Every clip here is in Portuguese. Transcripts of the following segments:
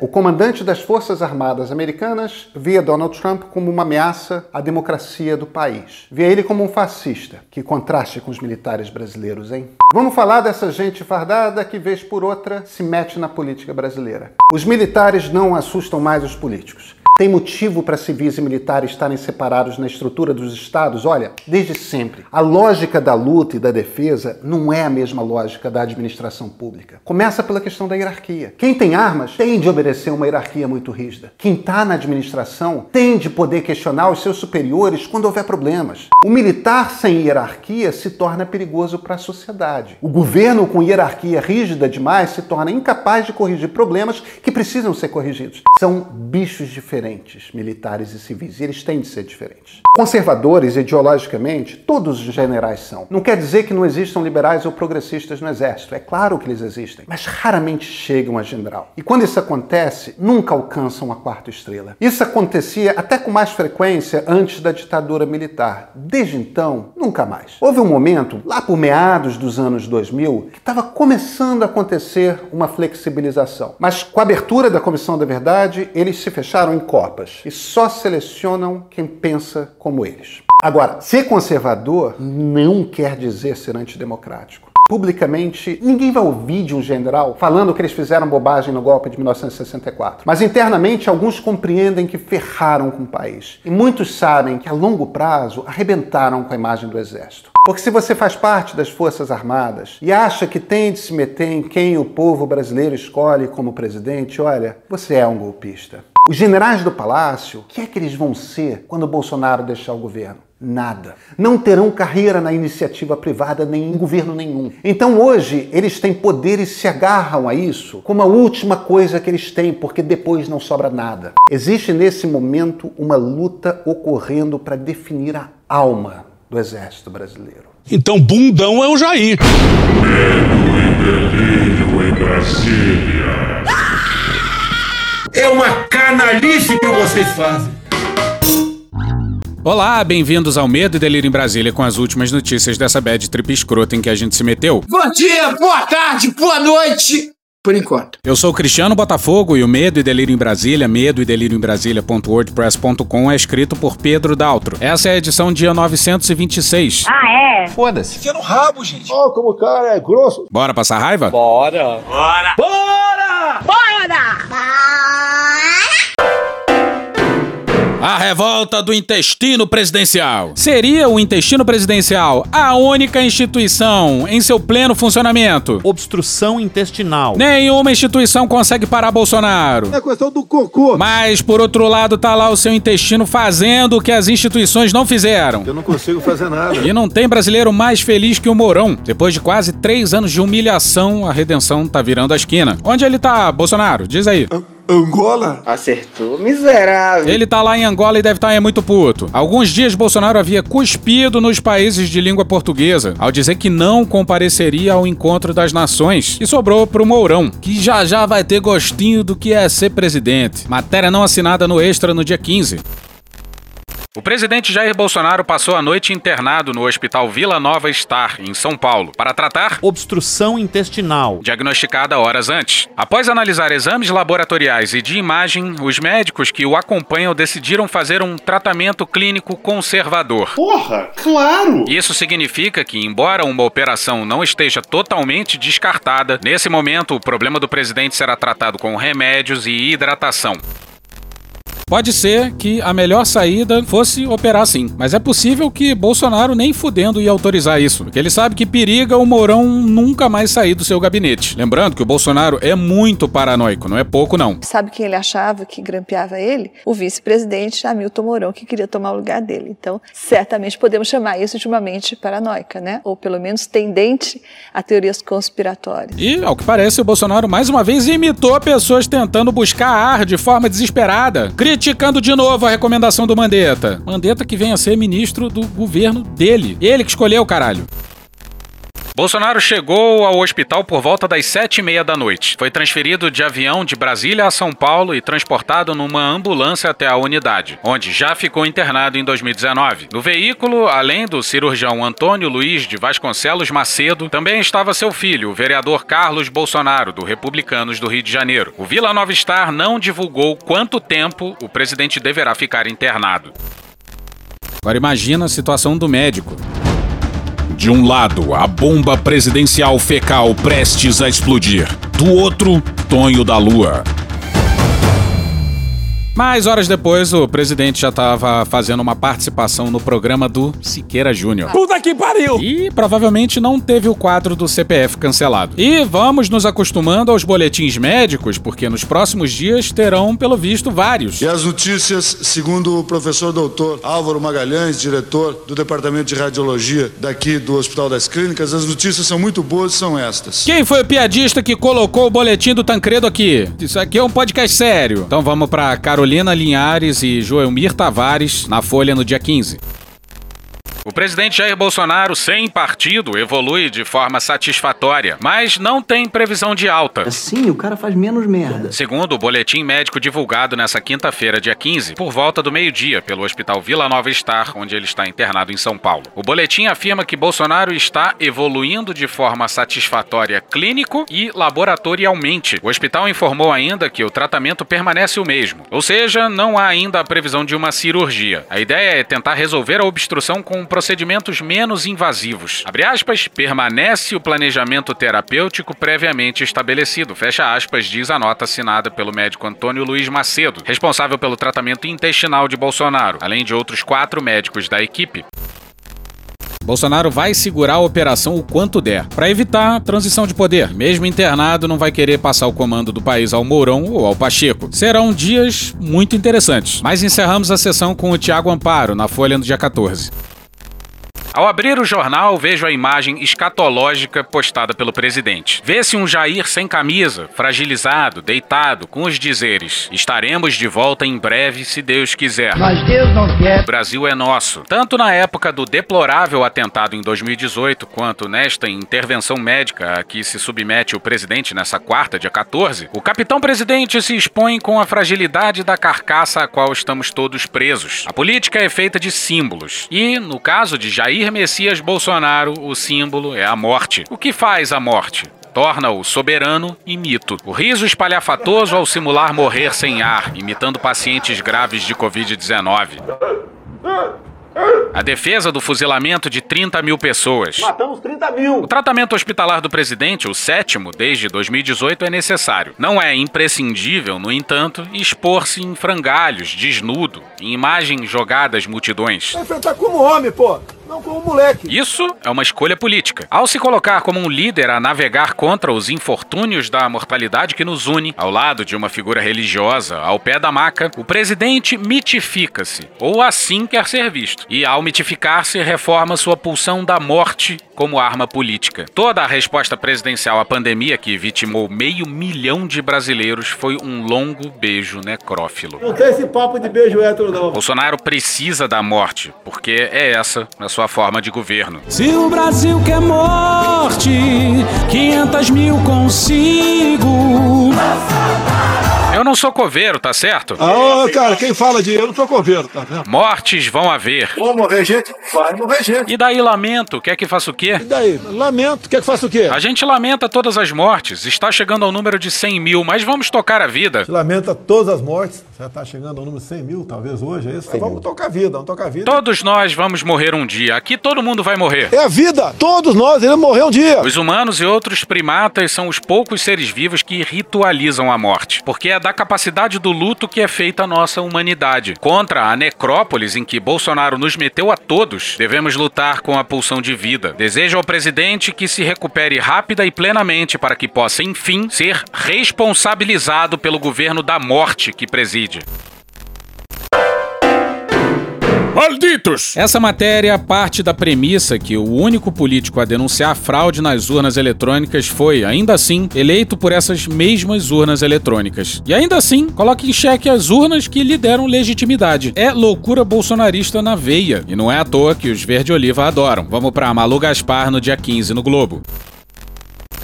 O comandante das Forças Armadas Americanas via Donald Trump como uma ameaça à democracia do país. Via ele como um fascista. Que contraste com os militares brasileiros, hein? Vamos falar dessa gente fardada que, vez por outra, se mete na política brasileira. Os militares não assustam mais os políticos. Tem motivo para civis e militares estarem separados na estrutura dos estados? Olha, desde sempre. A lógica da luta e da defesa não é a mesma lógica da administração pública. Começa pela questão da hierarquia. Quem tem armas tem de obedecer uma hierarquia muito rígida. Quem está na administração tem de poder questionar os seus superiores quando houver problemas. O militar sem hierarquia se torna perigoso para a sociedade. O governo com hierarquia rígida demais se torna incapaz de corrigir problemas que precisam ser corrigidos. São bichos diferentes diferentes, militares e civis, e eles têm de ser diferentes. Conservadores, ideologicamente, todos os generais são. Não quer dizer que não existam liberais ou progressistas no exército, é claro que eles existem, mas raramente chegam a general. E quando isso acontece, nunca alcançam a quarta estrela. Isso acontecia até com mais frequência antes da ditadura militar. Desde então, nunca mais. Houve um momento, lá por meados dos anos 2000, que estava começando a acontecer uma flexibilização. Mas com a abertura da Comissão da Verdade, eles se fecharam em Copas e só selecionam quem pensa como eles. Agora, ser conservador não quer dizer ser antidemocrático. Publicamente, ninguém vai ouvir de um general falando que eles fizeram bobagem no golpe de 1964. Mas internamente, alguns compreendem que ferraram com o país. E muitos sabem que a longo prazo arrebentaram com a imagem do exército. Porque se você faz parte das Forças Armadas e acha que tem de se meter em quem o povo brasileiro escolhe como presidente, olha, você é um golpista. Os generais do palácio, o que é que eles vão ser quando o Bolsonaro deixar o governo? Nada. Não terão carreira na iniciativa privada nem em governo nenhum. Então hoje eles têm poder e se agarram a isso como a última coisa que eles têm, porque depois não sobra nada. Existe nesse momento uma luta ocorrendo para definir a alma do exército brasileiro. Então bundão é o Jair. Medo e delírio em Brasília. É uma canalice que vocês fazem. Olá, bem-vindos ao Medo e Delírio em Brasília com as últimas notícias dessa bad trip escrota em que a gente se meteu. Bom dia, boa tarde, boa noite. Por enquanto. Eu sou o Cristiano Botafogo e o Medo e Delírio em Brasília, medo e delírio em Brasília.wordpress.com é escrito por Pedro Daltro. Essa é a edição dia 926. Ah, é? Foda-se. Enfia no rabo, gente. Oh, como o cara é grosso. Bora passar raiva? Bora! Bora! A revolta do intestino presidencial. Seria o intestino presidencial a única instituição em seu pleno funcionamento? Obstrução intestinal. Nenhuma instituição consegue parar Bolsonaro. É questão do cocô. Mas, por outro lado, tá lá o seu intestino fazendo o que as instituições não fizeram. Eu não consigo fazer nada. E não tem brasileiro mais feliz que o Mourão. Depois de quase três anos de humilhação, a redenção tá virando a esquina. Onde ele tá, Bolsonaro? Diz aí. Angola? Acertou, miserável. Ele tá lá em Angola e deve estar tá, é muito puto. Alguns dias Bolsonaro havia cuspido nos países de língua portuguesa ao dizer que não compareceria ao encontro das nações e sobrou pro Mourão, que já já vai ter gostinho do que é ser presidente. Matéria não assinada no Extra no dia 15. O presidente Jair Bolsonaro passou a noite internado no Hospital Vila Nova Star, em São Paulo, para tratar Obstrução intestinal. diagnosticada horas antes. Após analisar exames laboratoriais e de imagem, os médicos que o acompanham decidiram fazer um tratamento clínico conservador. Porra, claro! Isso significa que, embora uma operação não esteja totalmente descartada, nesse momento o problema do presidente será tratado com remédios e hidratação. Pode ser que a melhor saída fosse operar sim, mas é possível que Bolsonaro nem fudendo ia autorizar isso, porque ele sabe que periga o Mourão nunca mais sair do seu gabinete. Lembrando que o Bolsonaro é muito paranoico, não é pouco não. Sabe quem ele achava que grampeava ele? O vice-presidente Hamilton Mourão, que queria tomar o lugar dele. Então, certamente podemos chamar isso de uma mente paranoica, né? Ou pelo menos tendente a teorias conspiratórias. E, ao que parece, o Bolsonaro mais uma vez imitou pessoas tentando buscar ar de forma desesperada, criticando de novo a recomendação do Mandetta. Mandetta que vem a ser ministro do governo dele. Ele que escolheu, caralho. Bolsonaro chegou ao hospital por volta das sete e meia da noite. Foi transferido de avião de Brasília a São Paulo e transportado numa ambulância até a unidade, onde já ficou internado em 2019. No veículo, além do cirurgião Antônio Luiz de Vasconcelos Macedo, também estava seu filho, o vereador Carlos Bolsonaro, do Republicanos do Rio de Janeiro. O Vila Nova Star não divulgou quanto tempo o presidente deverá ficar internado. Agora imagina a situação do médico. De um lado, a bomba presidencial fecal prestes a explodir. Do outro, Tonho da Lua. Mas horas depois, o presidente já estava fazendo uma participação no programa do Siqueira Júnior. Puta que pariu! E provavelmente não teve o quadro do CPF cancelado. E vamos nos acostumando aos boletins médicos, porque nos próximos dias terão, pelo visto, vários. E as notícias, segundo o professor doutor Álvaro Magalhães, diretor do Departamento de Radiologia daqui do Hospital das Clínicas, as notícias são muito boas e são estas. Quem foi o piadista que colocou o boletim do Tancredo aqui? Isso aqui é um podcast sério. Então vamos pra Carolina Linhares e Joelmir Tavares na Folha no dia 15. O presidente Jair Bolsonaro, sem partido, evolui de forma satisfatória, mas não tem previsão de alta. Assim, o cara faz menos merda. Segundo o boletim médico divulgado nessa quinta-feira, dia 15, por volta do meio-dia, pelo Hospital Vila Nova Star, onde ele está internado em São Paulo. O boletim afirma que Bolsonaro está evoluindo de forma satisfatória clínico e laboratorialmente. O hospital informou ainda que o tratamento permanece o mesmo, ou seja, não há ainda a previsão de uma cirurgia. A ideia é tentar resolver a obstrução com um procedimentos menos invasivos. Abre aspas, permanece o planejamento terapêutico previamente estabelecido. Fecha aspas, diz a nota assinada pelo médico Antônio Luiz Macedo, responsável pelo tratamento intestinal de Bolsonaro, além de outros quatro médicos da equipe. Bolsonaro vai segurar a operação o quanto der, para evitar transição de poder. Mesmo internado, não vai querer passar o comando do país ao Mourão ou ao Pacheco. Serão dias muito interessantes. Mas encerramos a sessão com o Tiago Amparo, na Folha no dia 14. Ao abrir o jornal, vejo a imagem escatológica postada pelo presidente. Vê-se um Jair sem camisa, fragilizado, deitado, com os dizeres: Estaremos de volta em breve, se Deus quiser. Mas Deus não quer. O Brasil é nosso. Tanto na época do deplorável atentado em 2018, quanto nesta intervenção médica a que se submete o presidente nessa quarta, dia 14, o capitão presidente se expõe com a fragilidade da carcaça a qual estamos todos presos. A política é feita de símbolos. E, no caso de Jair Messias Bolsonaro, o símbolo é a morte. O que faz a morte? Torna-o soberano e mito. O riso espalhafatoso ao simular morrer sem ar, imitando pacientes graves de Covid-19. A defesa do fuzilamento de 30 mil pessoas. Matamos 30 mil. O tratamento hospitalar do presidente, o sétimo desde 2018, é necessário. Não é imprescindível, no entanto, expor-se em frangalhos, desnudo, em imagens jogadas multidões. Vai enfrentar como homem, pô. Não como moleque. Isso é uma escolha política. Ao se colocar como um líder a navegar contra os infortúnios da mortalidade que nos une, ao lado de uma figura religiosa, ao pé da maca, o presidente mitifica-se, ou assim quer ser visto. E ao mitificar-se, reforma sua pulsão da morte como arma política. Toda a resposta presidencial à pandemia que vitimou meio milhão de brasileiros foi um longo beijo necrófilo. Não tem esse papo de beijo hétero, não. Bolsonaro precisa da morte, porque é essa a sua forma de governo. Se o Brasil quer morte, 500 mil consigo. Eu não sou coveiro, tá certo? Ah, cara, quem fala de eu não sou coveiro, tá vendo? Mortes vão haver. Vou morrer gente? Vai morrer gente. E daí lamento, quer que faça o quê? E daí? Lamento, quer que faça o quê? A gente lamenta todas as mortes, está chegando ao número de 100 mil, mas vamos tocar a vida. Se lamenta todas as mortes, já está chegando ao número de 100 mil, talvez hoje, é isso? Mas vamos tocar a vida, vamos tocar a vida. Todos nós vamos morrer um dia, aqui todo mundo vai morrer. É a vida, todos nós iremos morrer um dia. Os humanos e outros primatas são os poucos seres vivos que ritualizam a morte, porque é da capacidade do luto que é feita a nossa humanidade. Contra a necrópolis em que Bolsonaro nos meteu a todos, devemos lutar com a pulsão de vida. Desejo ao presidente que se recupere rápida e plenamente para que possa, enfim, ser responsabilizado pelo governo da morte que preside. Malditos! Essa matéria parte da premissa que o único político a denunciar fraude nas urnas eletrônicas foi, ainda assim, eleito por essas mesmas urnas eletrônicas. E ainda assim, coloca em xeque as urnas que lhe deram legitimidade. É loucura bolsonarista na veia. E não é à toa que os verde-oliva adoram. Vamos pra Malu Gaspar no dia 15 no Globo.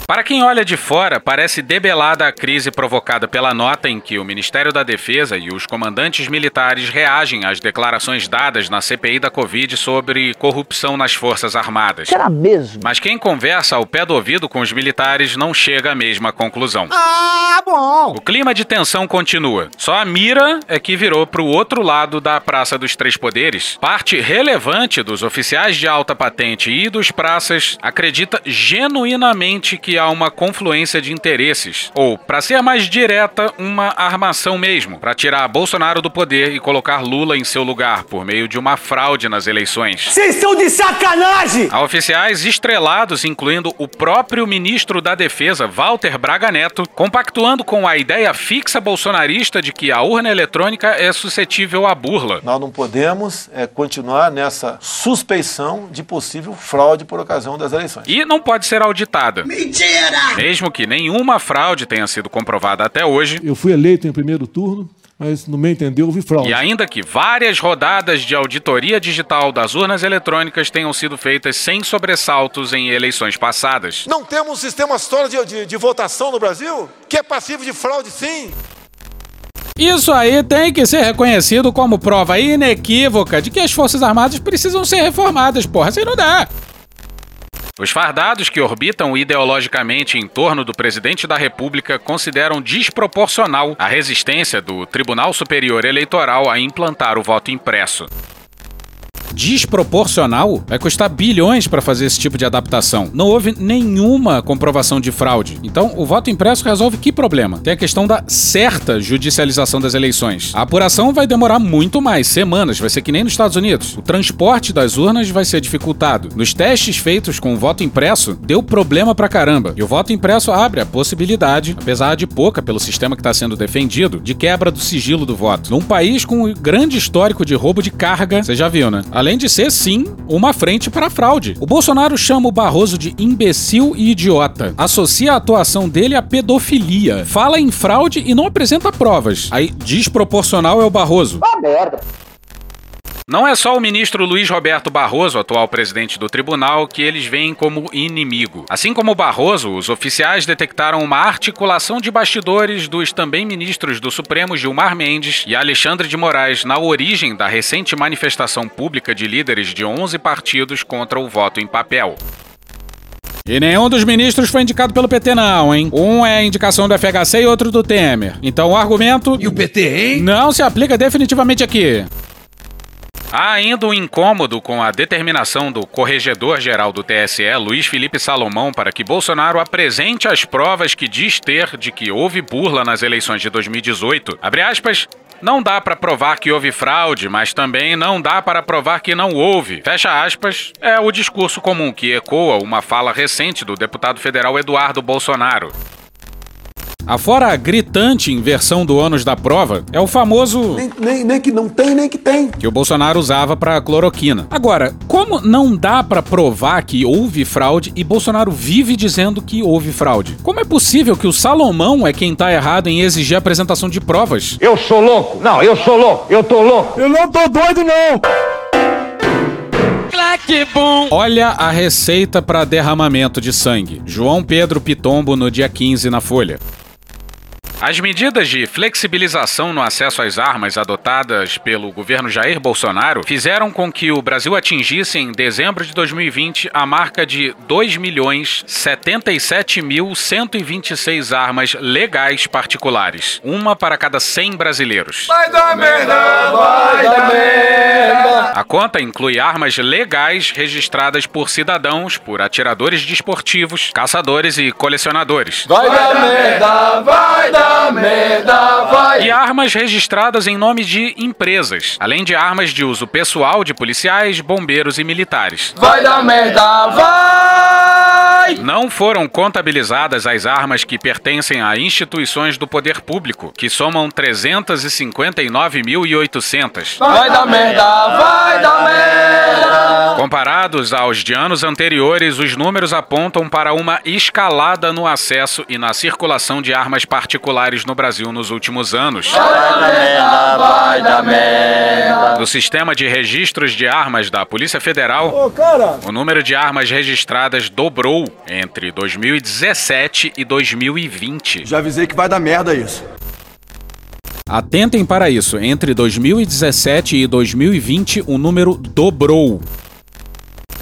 Para quem olha de fora, parece debelada a crise provocada pela nota em que o Ministério da Defesa e os comandantes militares reagem às declarações dadas na CPI da Covid sobre corrupção nas Forças Armadas. Será mesmo? Mas quem conversa ao pé do ouvido com os militares não chega à mesma conclusão. Ah, bom! O clima de tensão continua. Só a mira é que virou para o outro lado da Praça dos Três Poderes. Parte relevante dos oficiais de alta patente e dos praças acredita genuinamente que há uma confluência de interesses, ou, para ser mais direta, uma armação mesmo, para tirar Bolsonaro do poder e colocar Lula em seu lugar por meio de uma fraude nas eleições. Vocês são de sacanagem! Há oficiais estrelados, incluindo o próprio ministro da Defesa, Walter Braga Neto, compactuando com a ideia fixa bolsonarista de que a urna eletrônica é suscetível à burla. Nós não podemos é, continuar nessa suspeição de possível fraude por ocasião das eleições. E não pode ser auditada. Mentira! Mesmo que nenhuma fraude tenha sido comprovada até hoje. Eu fui eleito em primeiro turno, mas no meu entender houve fraude. E ainda que várias rodadas de auditoria digital das urnas eletrônicas tenham sido feitas sem sobressaltos em eleições passadas. Não temos um sistema sólido de, de, de votação no Brasil que é passivo de fraude, sim. Isso aí tem que ser reconhecido como prova inequívoca de que as Forças Armadas precisam ser reformadas, porra, assim não dá. Os fardados que orbitam ideologicamente em torno do presidente da República consideram desproporcional a resistência do Tribunal Superior Eleitoral a implantar o voto impresso. Desproporcional? Vai custar bilhões para fazer esse tipo de adaptação. Não houve nenhuma comprovação de fraude. Então, o voto impresso resolve que problema? Tem a questão da certa judicialização das eleições. A apuração vai demorar muito mais, semanas, vai ser que nem nos Estados Unidos. O transporte das urnas vai ser dificultado. Nos testes feitos com o voto impresso, deu problema pra caramba. E o voto impresso abre a possibilidade, apesar de pouca pelo sistema que está sendo defendido, de quebra do sigilo do voto. Num país com um grande histórico de roubo de carga, você já viu, né? Além de ser, sim, uma frente para fraude. O Bolsonaro chama o Barroso de imbecil e idiota. Associa a atuação dele à pedofilia. Fala em fraude e não apresenta provas. Aí, desproporcional é o Barroso. Ah, merda! Não é só o ministro Luiz Roberto Barroso, atual presidente do tribunal, que eles veem como inimigo. Assim como Barroso, os oficiais detectaram uma articulação de bastidores dos também ministros do Supremo Gilmar Mendes e Alexandre de Moraes na origem da recente manifestação pública de líderes de 11 partidos contra o voto em papel. E nenhum dos ministros foi indicado pelo PT, não, hein? Um é a indicação do FHC e outro do Temer. Então o argumento. E o PT, hein? Não se aplica definitivamente aqui. Há ainda um incômodo com a determinação do corregedor-geral do TSE, Luiz Felipe Salomão, para que Bolsonaro apresente as provas que diz ter de que houve burla nas eleições de 2018. Abre aspas. Não dá para provar que houve fraude, mas também não dá para provar que não houve. Fecha aspas, é o discurso comum que ecoa uma fala recente do deputado federal Eduardo Bolsonaro. Afora a gritante inversão do ônus da prova, é o famoso. Nem, nem, nem que não tem, nem que tem. Que o Bolsonaro usava para cloroquina. Agora, como não dá para provar que houve fraude e Bolsonaro vive dizendo que houve fraude? Como é possível que o Salomão é quem tá errado em exigir a apresentação de provas? Eu sou louco? Não, eu sou louco. Eu tô louco. Eu não tô doido, não. Que bom! Olha a receita para derramamento de sangue. João Pedro Pitombo no dia 15 na Folha. As medidas de flexibilização no acesso às armas adotadas pelo governo Jair Bolsonaro fizeram com que o Brasil atingisse em dezembro de 2020 a marca de 2.077.126 armas legais particulares, uma para cada 100 brasileiros. Vai dar merda, vai dar merda. A conta inclui armas legais registradas por cidadãos, por atiradores desportivos, caçadores e colecionadores. Vai dar merda, vai dar. E armas registradas em nome de empresas, além de armas de uso pessoal de policiais, bombeiros e militares. Vai dar merda, vai vai! Não foram contabilizadas as armas que pertencem a instituições do poder público, que somam 359.800. Vai dar merda, vai dar merda! Comparados aos de anos anteriores, os números apontam para uma escalada no acesso e na circulação de armas particulares no Brasil nos últimos anos. Vai dar merda, vai dar merda! No sistema de registros de armas da Polícia Federal, Ô, cara! o número de armas registradas dobrou entre 2017 e 2020. Já avisei que vai dar merda isso. Atentem para isso, entre 2017 e 2020 o número dobrou.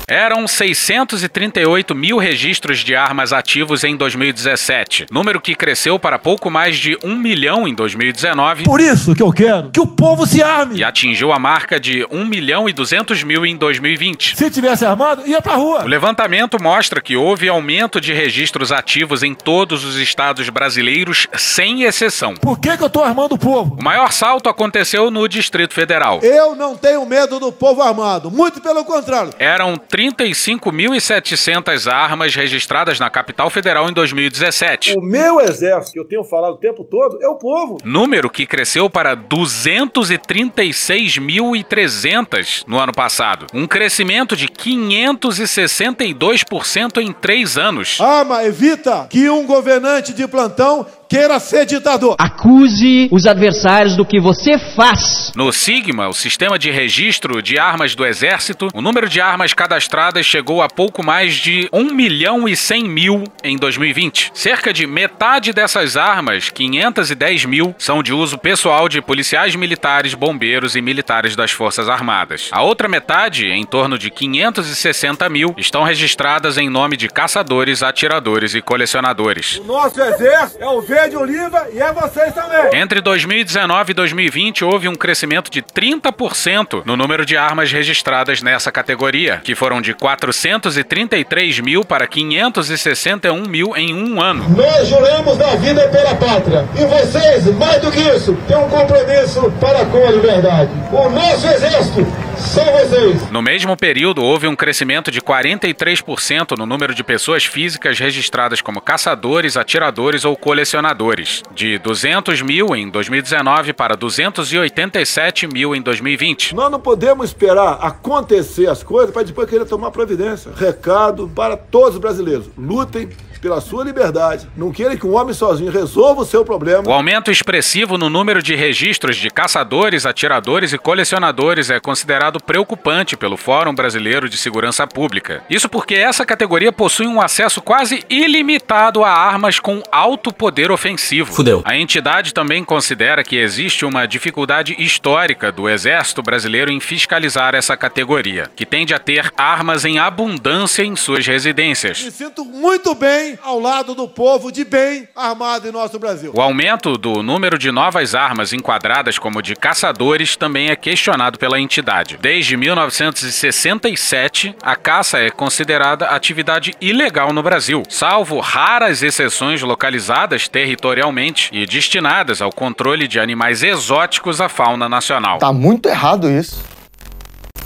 Eram 638 mil registros de armas ativos em 2017, número que cresceu para pouco mais de 1 milhão em 2019 Por isso que eu quero que o povo se arme. e atingiu a marca de 1 milhão e 200 mil em 2020. Se tivesse armado, ia pra O rua. levantamento mostra que houve aumento de registros ativos em todos os estados brasileiros, sem exceção. Por que, que eu tô armando o povo? O maior salto aconteceu no Distrito Federal. Eu não tenho medo do povo armado, muito pelo contrário. Eram 35.700 armas registradas na capital federal em 2017. O meu exército, que eu tenho falado o tempo todo, é o povo. Número que cresceu para 236.300 no ano passado. Um crescimento de 562% em três anos. Arma evita que um governante de plantão queira ser ditador. Acuse os adversários do que você faz. No Sigma, o sistema de registro de armas do Exército, o número de armas cadastradas chegou a pouco mais de 1 milhão e 100 mil em 2020. Cerca de metade dessas armas, 510 mil, são de uso pessoal de policiais militares, bombeiros e militares das Forças Armadas. A outra metade, em torno de 560 mil, estão registradas em nome de caçadores, atiradores e colecionadores. O nosso exército é o verde oliva e é vocês também. Entre 2019 e 2020 houve um crescimento de 30% no número de armas registradas nessa categoria, que foram de 433 mil para 561 mil em um ano. Nós juramos da vida pela pátria. E vocês, mais do que isso, têm um compromisso para com a liberdade. O nosso exército vocês. No mesmo período, houve um crescimento de 43% no número de pessoas físicas registradas como caçadores, atiradores ou colecionadores, de 200 mil em 2019 para 287 mil em 2020. Nós não podemos esperar acontecer as coisas para depois querer tomar providência. Recado para todos os brasileiros: lutem pela sua liberdade. Não queira que um homem sozinho resolva o seu problema. O aumento expressivo no número de registros de caçadores, atiradores e colecionadores é considerado preocupante pelo Fórum Brasileiro de Segurança Pública. Isso porque essa categoria possui um acesso quase ilimitado a armas com alto poder ofensivo. Fudeu. A entidade também considera que existe uma dificuldade histórica do Exército Brasileiro em fiscalizar essa categoria, que tende a ter armas em abundância em suas residências. Me sinto muito bem ao lado do povo de bem armado em nosso Brasil. O aumento do número de novas armas enquadradas como de caçadores também é questionado pela entidade. Desde 1967, a caça é considerada atividade ilegal no Brasil, salvo raras exceções localizadas territorialmente e destinadas ao controle de animais exóticos à fauna nacional. Tá muito errado isso.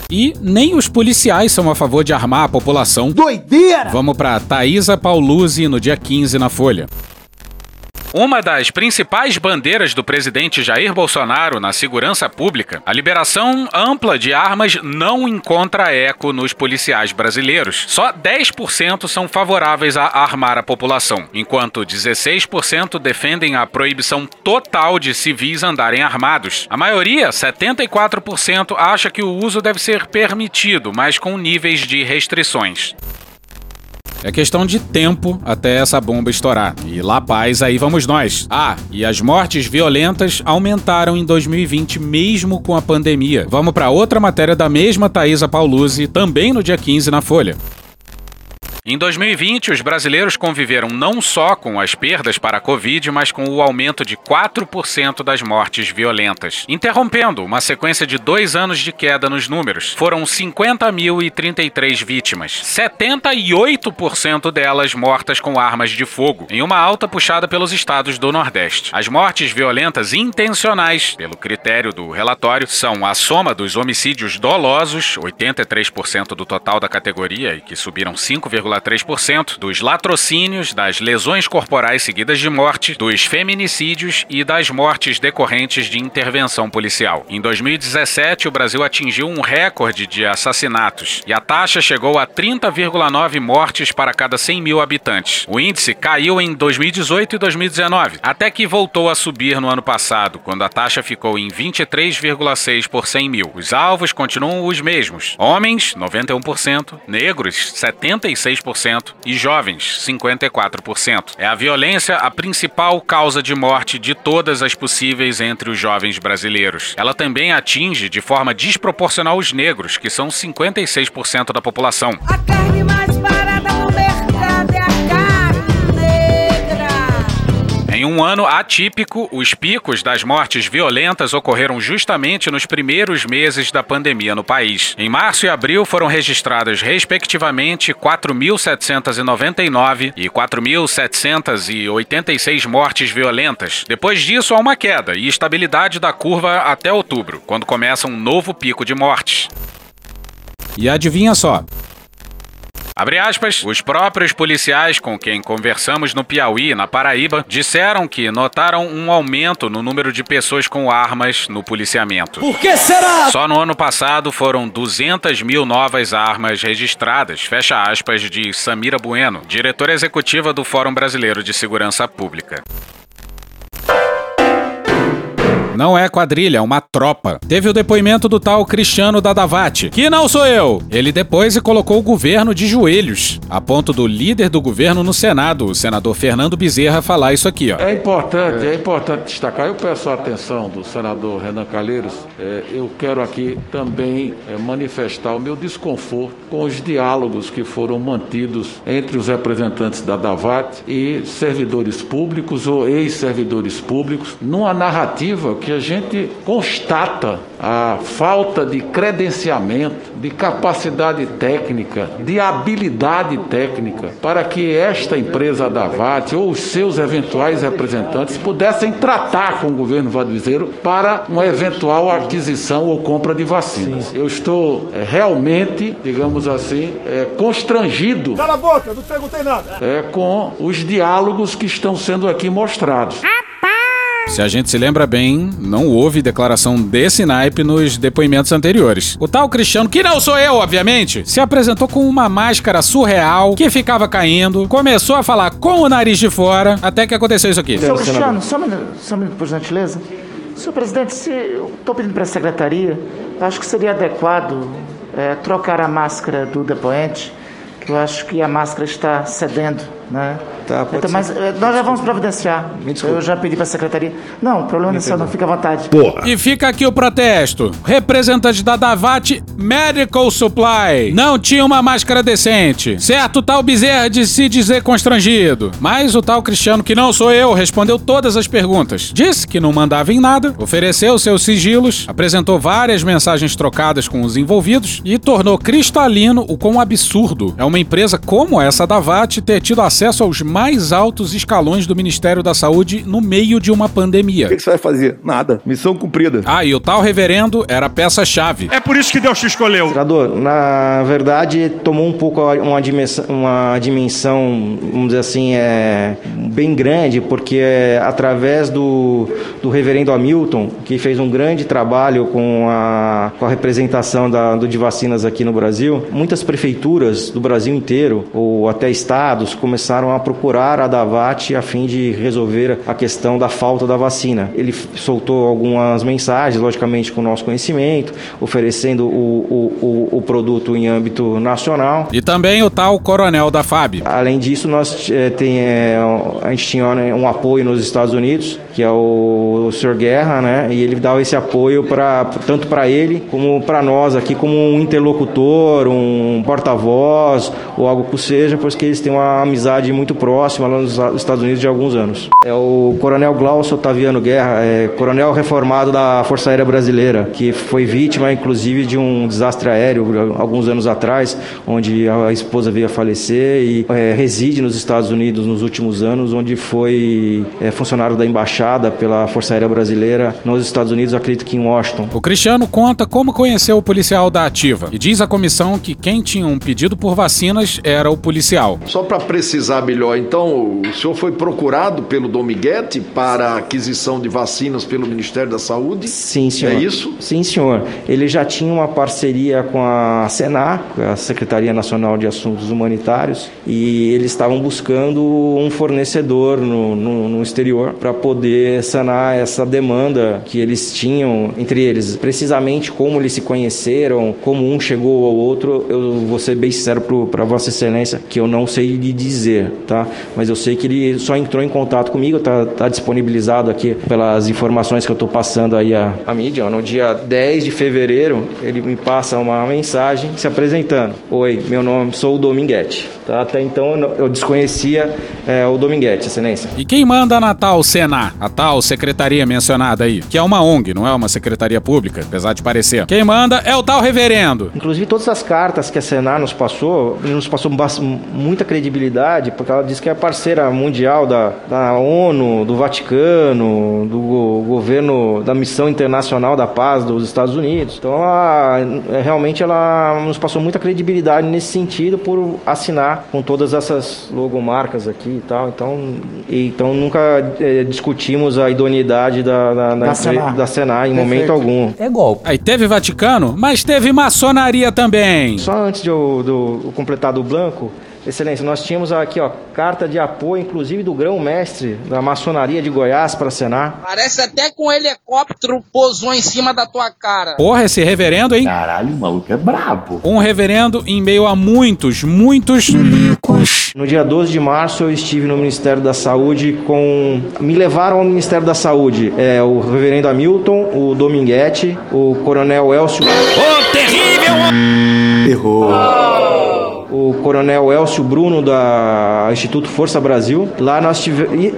E nem os policiais são a favor de armar a população. Doideira! Vamos para Thaisa Pauluzzi no dia 15 na Folha. Uma das principais bandeiras do presidente Jair Bolsonaro na segurança pública, a liberação ampla de armas não encontra eco nos policiais brasileiros. Só 10% são favoráveis a armar a população, enquanto 16% defendem a proibição total de civis andarem armados. A maioria, 74%, acha que o uso deve ser permitido, mas com níveis de restrições. É questão de tempo até essa bomba estourar. E lá paz, aí vamos nós. Ah, e as mortes violentas aumentaram em 2020 mesmo com a pandemia. Vamos para outra matéria da mesma Thaisa Pauluzzi, também no dia 15 na Folha. Em 2020, os brasileiros conviveram não só com as perdas para a Covid, mas com o aumento de 4% das mortes violentas, interrompendo uma sequência de dois anos de queda nos números. Foram 50.033 vítimas, 78% delas mortas com armas de fogo, em uma alta puxada pelos estados do Nordeste. As mortes violentas intencionais, pelo critério do relatório, são a soma dos homicídios dolosos, 83% do total da categoria e que subiram 5,3 2,3% dos latrocínios, das lesões corporais seguidas de morte, dos feminicídios e das mortes decorrentes de intervenção policial. Em 2017, o Brasil atingiu um recorde de assassinatos e a taxa chegou a 30,9 mortes para cada 100 mil habitantes. O índice caiu em 2018 e 2019, até que voltou a subir no ano passado, quando a taxa ficou em 23,6 por 100 mil. Os alvos continuam os mesmos: homens, 91%, negros, 76% e jovens, 54%. É a violência a principal causa de morte de todas as possíveis entre os jovens brasileiros. Ela também atinge de forma desproporcional os negros, que são 56% da população. A carne mais barata no mercado Em um ano atípico, os picos das mortes violentas ocorreram justamente nos primeiros meses da pandemia no país. Em março e abril foram registradas, respectivamente, 4.799 e 4.786 mortes violentas. Depois disso, há uma queda e estabilidade da curva até outubro, quando começa um novo pico de mortes. E adivinha só, Abre aspas, os próprios policiais com quem conversamos no Piauí, na Paraíba, disseram que notaram um aumento no número de pessoas com armas no policiamento. Por que será? Só no ano passado foram 200 mil novas armas registradas, fecha aspas, de Samira Bueno, diretora executiva do Fórum Brasileiro de Segurança Pública. Não é quadrilha, é uma tropa. Teve o depoimento do tal Cristiano Dadavati, que não sou eu. Ele depois colocou o governo de joelhos, a ponto do líder do governo no Senado, o senador Fernando Bezerra, falar isso aqui, ó. É importante, é importante destacar. Eu peço a atenção do senador Renan Calheiros. É, eu quero aqui também é, manifestar o meu desconforto com os diálogos que foram mantidos entre os representantes da Davat e servidores públicos ou ex-servidores públicos, numa narrativa que a gente constata a falta de credenciamento, de capacidade técnica, de habilidade técnica para que esta empresa da VAT ou os seus eventuais representantes pudessem tratar com o governo vaduizeiro para uma eventual aquisição ou compra de vacinas. Eu estou é, realmente, digamos assim, é, constrangido. Cala a boca, não perguntei nada. É, com os diálogos que estão sendo aqui mostrados. Se a gente se lembra bem, não houve declaração desse naipe nos depoimentos anteriores. O tal Cristiano, que não sou eu, obviamente, se apresentou com uma máscara surreal que ficava caindo, começou a falar com o nariz de fora, até que aconteceu isso aqui. Senhor Cristiano, só um minuto, só um minuto, por gentileza. Senhor presidente, se eu estou pedindo para a secretaria, acho que seria adequado é, trocar a máscara do depoente, que eu acho que a máscara está cedendo, né? Tá, pode então, mas eh, nós já vamos providenciar. Eu já pedi para a secretaria. Não, o problema é seu, não. Fica à vontade. E fica aqui o protesto. Representante da Davat Medical Supply não tinha uma máscara decente. Certo, o tal Bezerra de se dizer constrangido. Mas o tal Cristiano, que não sou eu, respondeu todas as perguntas. Disse que não mandava em nada, ofereceu seus sigilos, apresentou várias mensagens trocadas com os envolvidos e tornou cristalino o quão absurdo é uma empresa como essa Davat ter tido acesso aos mais altos escalões do Ministério da Saúde no meio de uma pandemia. O que que você vai fazer? Nada. Missão cumprida. Ah, e o tal reverendo era peça-chave. É por isso que Deus te escolheu. Senador, na verdade, tomou um pouco uma dimensão, uma dimensão vamos dizer assim, é, bem grande, porque é, através do, do reverendo Hamilton, que fez um grande trabalho com a, com a representação da, do, de vacinas aqui no Brasil, muitas prefeituras do Brasil inteiro, ou até estados, começaram a procurar a Davat a fim de resolver a questão da falta da vacina. Ele soltou algumas mensagens, logicamente com o nosso conhecimento, oferecendo o, o, o, o produto em âmbito nacional. E também o tal coronel da FAB. Além disso, nós é, tem, é, a gente tinha né, um apoio nos Estados Unidos, que é o, o senhor Guerra, né? E ele dava esse apoio para tanto para ele como para nós aqui como um interlocutor, um porta-voz ou algo que seja, pois que eles têm uma amizade muito próxima lá nos Estados Unidos de alguns anos. É o Coronel Glaucio Otaviano Guerra, é coronel reformado da Força Aérea Brasileira, que foi vítima inclusive de um desastre aéreo alguns anos atrás, onde a esposa veio a falecer e é, reside nos Estados Unidos nos últimos anos, onde foi é, funcionário da embaixada pela Força Aérea Brasileira nos Estados Unidos, acredito que em Washington. O Cristiano conta como conheceu o policial da ativa e diz à comissão que quem tinha um pedido por vacinas era o policial. Só para precisar melhor, então, o senhor foi procurado pelo Dominguete para a aquisição de vacinas pelo Ministério da Saúde? Sim, senhor. É isso? Sim, senhor. Ele já tinha uma parceria com a Senar, a Secretaria Nacional de Assuntos Humanitários, e eles estavam buscando um fornecedor no, no, no exterior para poder sanar essa demanda que eles tinham entre eles. Precisamente como eles se conheceram, como um chegou ao outro, eu vou ser bem sincero para Vossa Excelência que eu não sei lhe dizer, tá? Mas eu sei que ele só entrou em contato comigo, tá, tá disponibilizado aqui pelas informações que eu estou passando aí à, à mídia. No dia 10 de fevereiro, ele me passa uma mensagem se apresentando. Oi, meu nome, sou o Dominguete. Tá? Até então eu, desconhecia é, o Dominguete, Excelência. E quem manda na tal Senar, a tal secretaria mencionada aí, que é uma ONG, não é uma secretaria pública, apesar de parecer. Quem manda é o tal reverendo. Inclusive todas as cartas que a Senar nos passou, nos passou muita credibilidade, porque ela diz que é parceira mundial da, da ONU, do Vaticano, do go governo da Missão Internacional da Paz dos Estados Unidos. Então, ela, é, realmente, ela nos passou muita credibilidade nesse sentido por assinar com todas essas logomarcas aqui e tal. Então, e, então nunca é, discutimos a idoneidade da, da, da, da Senar, da Senar em Perfeito. momento algum. É golpe. Aí teve Vaticano, mas teve maçonaria também. Só antes de eu, de eu completar do Blanco, Excelência, nós tínhamos aqui, ó, carta de apoio, inclusive do grão-mestre da maçonaria de Goiás para Senar. Parece até com um helicóptero pousou em cima da tua cara. Porra, esse reverendo, hein? Caralho, o maluco é brabo. Um reverendo em meio a muitos, muitos milicos. No dia 12 de março eu estive no Ministério da Saúde com... Me levaram ao Ministério da Saúde é, o reverendo Hamilton, o Dominguete, o coronel Elcio... O terrível... Errou. Oh o coronel Elcio Bruno da Instituto Força Brasil. Lá nós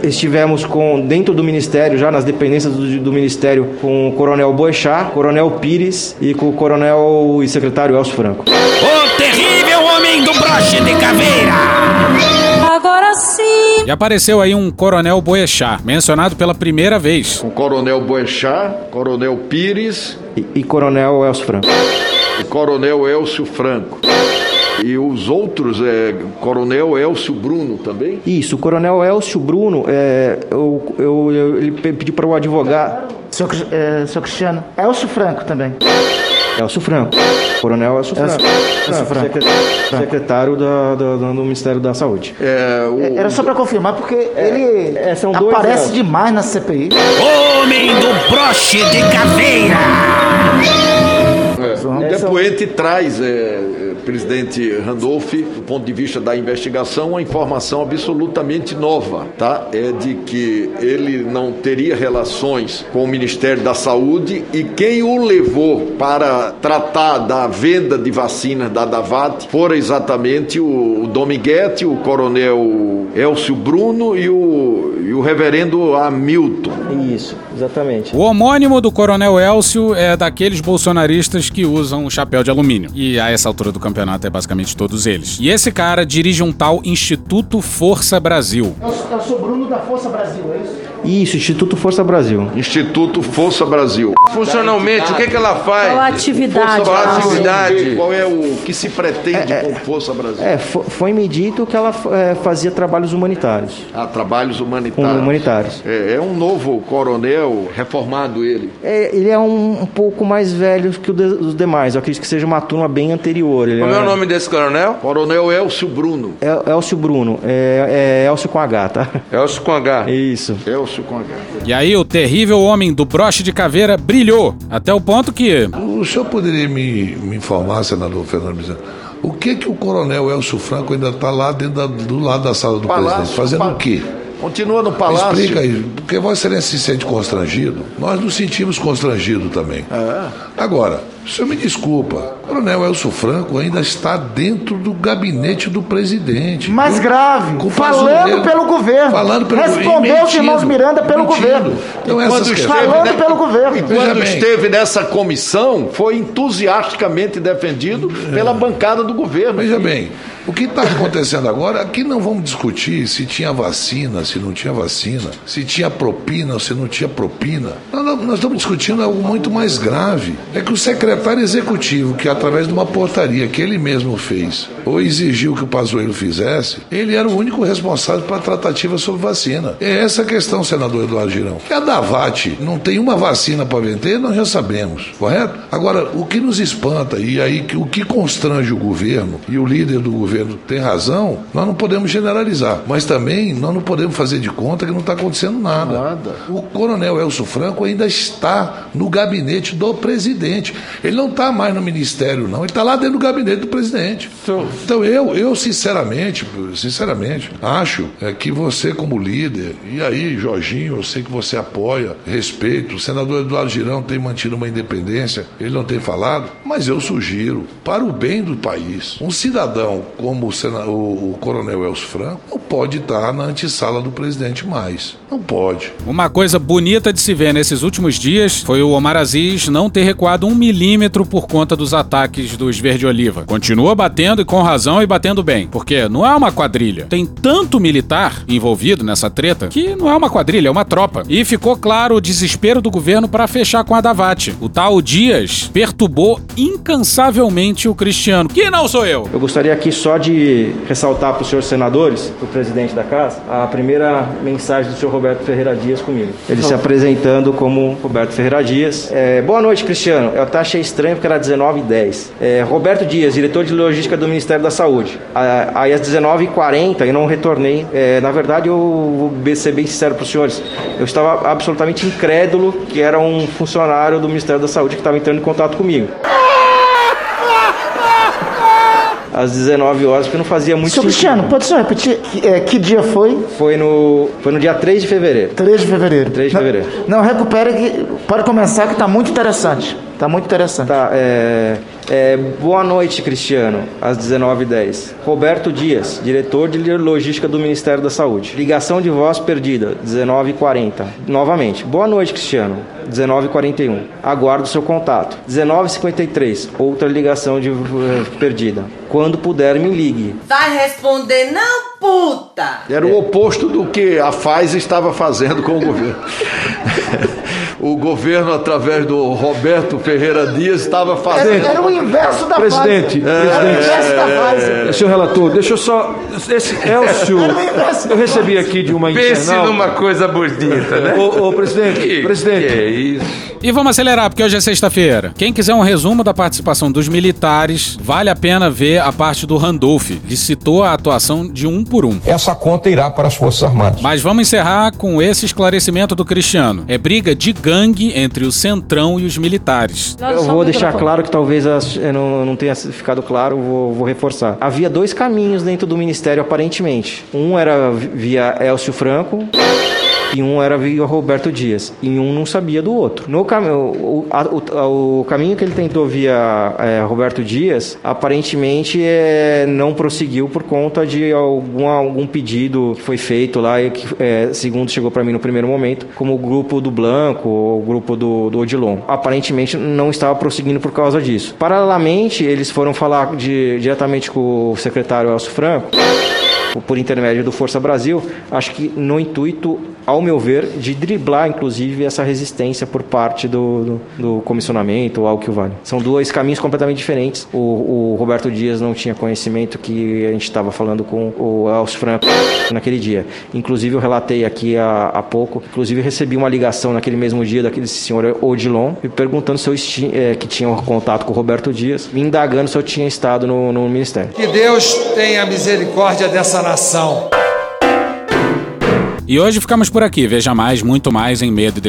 estivemos com dentro do ministério, já nas dependências do, do ministério, com o coronel Boechat, coronel Pires e com o coronel e secretário Elcio Franco. O terrível homem do broche de caveira! Agora sim! E apareceu aí um coronel Boechat, mencionado pela primeira vez. O coronel Boechat, coronel Pires e, e coronel Elcio Franco. O coronel Elcio Franco. E os outros, é, Coronel Elcio Bruno também? Isso, o Coronel Elcio Bruno, é, eu, eu, eu, ele pediu para o advogado. Senhor, é, senhor Cristiano, Elcio Franco também. Elcio Franco. Coronel Elcio Franco. Elcio Franco. Secretário da, da, do Ministério da Saúde. É, o... Era só para confirmar, porque é, ele é, aparece demais na CPI. Homem do broche de caveira! É, o depoente traz é, presidente Randolph, do ponto de vista da investigação, uma informação absolutamente nova, tá? É de que ele não teria relações com o Ministério da Saúde e quem o levou para tratar da venda de vacinas da Davat foram exatamente o Dominguete, o coronel Elcio Bruno e o, e o reverendo Hamilton. Isso, exatamente. O homônimo do coronel Elcio é daqueles bolsonaristas que usam o chapéu de alumínio. E a essa altura do campeonato campeonato é basicamente todos eles. E esse cara dirige um tal Instituto Força Brasil. Eu, sou Bruno da Força Brasil, é isso? Isso, Instituto Força Brasil. Instituto Força Brasil. Funcionalmente, o que, que ela faz? Qual a atividade? Qual a atividade? Qual é o que se pretende é, com Força Brasil? É, foi me dito que ela é, fazia trabalhos humanitários. Ah, trabalhos humanitários. Humanitários. É, é um novo coronel, reformado ele. É, ele é um, um pouco mais velho que de, os demais. Eu acredito que seja uma turma bem anterior. Ele Como é, é o nome desse coronel? Coronel Elcio Bruno. El, Elcio Bruno. É, é Elcio com H, tá? Elcio com H. Isso. Elcio E aí o terrível homem do broche de caveira brilhou, até o ponto que... O senhor poderia me, me informar, senador Fernando Bezerra, o que que o coronel Elcio Franco ainda está lá dentro da, do lado da sala do Palácio, presidente? Fazendo o quê? Continua no palácio. Explica aí, porque Vossa Excelência se sente constrangido. Nós nos sentimos constrangidos também. É. Agora, O senhor me desculpa, o coronel Elcio Franco ainda está dentro do gabinete do presidente. Mais Eu- grave, falando pelo governo. Falando pelo Respondeu os irmãos Miranda pelo governo. Então, essas quando questões- Falando pelo governo. E quando esteve nessa comissão, foi entusiasticamente defendido pela bancada do governo. Veja bem, o que está acontecendo agora, aqui não vamos discutir se tinha vacina, se não tinha vacina, se tinha propina ou se não tinha propina. Nós, nós estamos discutindo algo muito mais grave. É que o secretário executivo, que através de uma portaria que ele mesmo fez, ou exigiu que o Pazuello fizesse, ele era o único responsável para a tratativa sobre vacina. É essa a questão, senador Eduardo Girão. Que a Davat não tem uma vacina para vender, nós já sabemos, correto? Agora, o que nos espanta, e aí o que constrange o governo, e o líder do governo tem razão, nós não podemos generalizar. Mas também nós não podemos fazer de conta que não está acontecendo nada. O coronel Elcio Franco ainda está no gabinete do presidente. Ele não está mais no ministério, não. Ele está lá dentro do gabinete do presidente. Então eu, eu sinceramente, sinceramente, acho é, que você como líder, e aí, Jorginho, eu sei que você apoia, respeito, o senador Eduardo Girão tem mantido uma independência, ele não tem falado, mas eu sugiro, para o bem do país, um cidadão como o, sena- o- o coronel Elcio Franco não pode estar na antessala do presidente mais. Não pode. Uma coisa bonita de se ver nesses últimos dias foi o Omar Aziz não ter recuado um milímetro por conta dos ataques dos Verde-Oliva. Continua batendo e com razão e batendo bem, porque não é uma quadrilha. Tem tanto militar envolvido nessa treta que não é uma quadrilha, é uma tropa. E ficou claro o desespero do governo para fechar com a Davat. O tal Dias perturbou incansavelmente o Cristiano, que não sou eu. Eu gostaria aqui só de ressaltar para os senhores senadores, para o presidente da casa, a primeira mensagem do senhor Roberto Ferreira Dias comigo. Ele se apresentando como Roberto Ferreira Dias. É, boa noite, Cristiano. Eu até achei estranho porque era 19 h 10 É, Roberto Dias, diretor de logística do Ministério da Saúde. Aí às 19h40 eu não retornei. É, na verdade, eu vou ser bem sincero para os senhores. Eu estava absolutamente incrédulo que era um funcionário do Ministério da Saúde que estava entrando em contato comigo às 19 horas, porque não fazia muito Seu Cristiano, pode só repetir que, é, que dia foi? Foi no, foi no dia 3 de fevereiro. 3 de fevereiro. 3 de fevereiro. Não, recupere que. Pode começar que tá muito interessante. Tá muito interessante. Tá, é, é, boa noite, Cristiano, às 19h10. Roberto Dias, diretor de logística do Ministério da Saúde. Ligação de voz perdida, 19h40. Novamente, boa noite, Cristiano, 19h41. Aguardo seu contato. 19h53, outra ligação de, eh, perdida. Quando puder, me ligue. Vai responder, não, puta! Era o oposto do que a Pfizer estava fazendo com o governo. o governo, através do Roberto Ferreira Dias, estava fazendo. Era o inverso da Presidente, fase. Era o presidente. inverso da fase. Senhor relator, deixa eu só. Esse Elcio. Eu recebi aqui de uma Pense numa coisa bonita, né? Ô, ô, presidente, Que- presidente. que é isso? E vamos acelerar, porque hoje é sexta-feira. Quem quiser um resumo da participação dos militares, vale a pena ver a parte do Randolph. Ele citou a atuação de um por um. Essa conta irá para as Forças Armadas. Mas vamos encerrar com esse esclarecimento do Cristiano. É briga de gangue entre o Centrão e os militares. Eu vou deixar claro que talvez não, não tenha ficado claro, vou, vou reforçar. Havia dois caminhos dentro do ministério, aparentemente. Um era via Elcio Franco. E um era via Roberto Dias. E um não sabia do outro. No cam o, a- o- o caminho que ele tentou via é, Roberto Dias, aparentemente é, não prosseguiu por conta de algum, algum pedido que foi feito lá, e que, é, segundo chegou para mim no primeiro momento, como o grupo do Blanco o grupo do, do Odilon. Aparentemente não estava prosseguindo por causa disso. Paralelamente, eles foram falar de- diretamente com o secretário Elcio Franco por intermédio do Força Brasil, acho que no intuito, ao meu ver, de driblar, inclusive, essa resistência por parte do, do, do comissionamento ou algo que o vale. São dois caminhos completamente diferentes. O, o Roberto Dias não tinha conhecimento que a gente estava falando com o Elcio Franco naquele dia. Inclusive, eu relatei aqui há, há pouco, inclusive recebi uma ligação naquele mesmo dia daquele senhor Odilon, me perguntando se eu eh, que tinha um contato com o Roberto Dias, me indagando se eu tinha estado no, no Ministério. Que Deus tenha misericórdia dessa nação. E hoje ficamos por aqui. Veja mais, muito mais em medo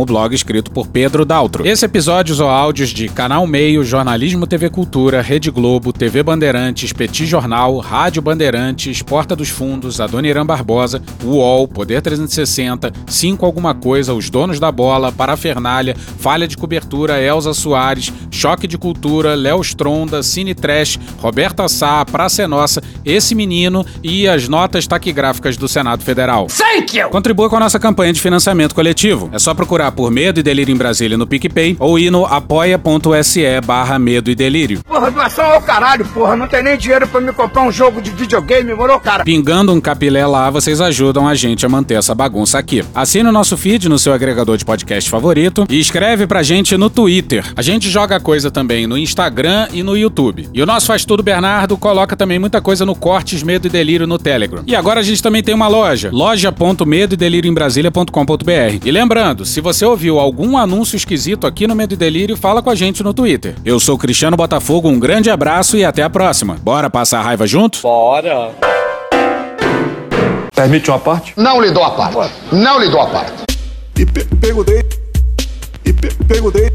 o blog escrito por Pedro Daltro. Esse episódio ou áudios de Canal Meio, Jornalismo TV Cultura, Rede Globo, TV Bandeirantes, Petit Jornal, Rádio Bandeirantes, Porta dos Fundos, Adoniran Barbosa, UOL, Poder 360, Cinco Alguma Coisa, Os Donos da Bola, Parafernália, Falha de Cobertura, Elza Soares, Choque de Cultura, Léo Stronda, Cine Trash, Roberta Sá, Praça é Nossa, Esse Menino e as notas taquigráficas do Senado Federal. Thank you! Contribua com a nossa campanha de financiamento coletivo. É só procurar por Medo e Delírio em Brasília no PicPay ou ir no apoia.se barra Medo e Delírio. Porra, doação ao caralho, porra. Não tem nem dinheiro pra me comprar um jogo de videogame, moro, cara? Pingando um capilé lá, vocês ajudam a gente a manter essa bagunça aqui. Assine o nosso feed no seu agregador de podcast favorito e escreve pra gente no Twitter. A gente joga coisa também no Instagram e no YouTube. E o nosso Faz Tudo Bernardo coloca também muita coisa no Cortes Medo e Delírio no Telegram. E agora a gente também tem uma loja, loja.medoedelirioembrasilha.com.br. E lembrando, se você ouviu algum anúncio esquisito aqui no Medo e Delírio, fala com a gente no Twitter. Eu sou Cristiano Botafogo, um grande abraço e até a próxima. Bora passar a raiva junto? Bora! Permite uma parte? Não lhe dou a parte. Não lhe dou a parte. E pe perguntei. E pe perguntei.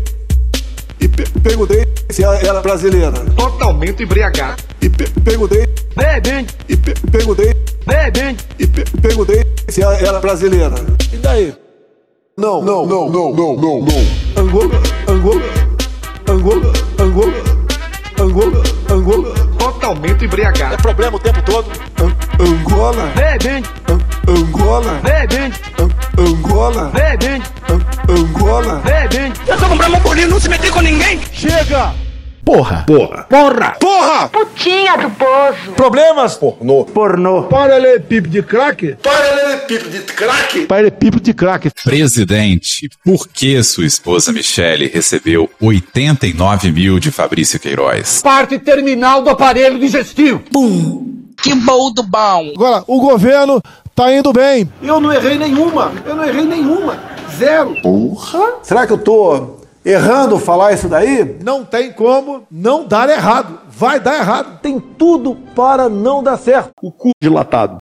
E pe perguntei se ela era brasileira. Totalmente embriagado. E pe perguntei. Bebendo. E pe perguntei. Bebendo. E pe perguntei se ela era brasileira. E daí? Não, não, não, não, não, não, não. Angola, Angola, Angola, Angola, Angola, Angola. Totalmente embriagado. É problema o tempo todo. An Angola. Bebendo. An Angola. Bebendo. An Angola. An Angola. Bebendo. Eu tô comprando um bolinho, não se meter com ninguém. Chega! Porra! Porra! Porra! Porra! Putinha do poço. Problemas? Pornô. Pornô. Paralelepípedo de crack? Paralelepípedo de crack? Paralelepípedo de crack. Presidente, por que sua esposa Michele recebeu 89 mil de Fabrício Queiroz? Parte terminal do aparelho digestivo. Bum! Que bom do bom! Agora, o governo tá indo bem. Eu não errei nenhuma. Eu não errei nenhuma. Zero. Porra! Será que eu tô errando falar isso daí? Não tem como não dar errado. Vai dar errado. Tem tudo para não dar certo. O cu dilatado.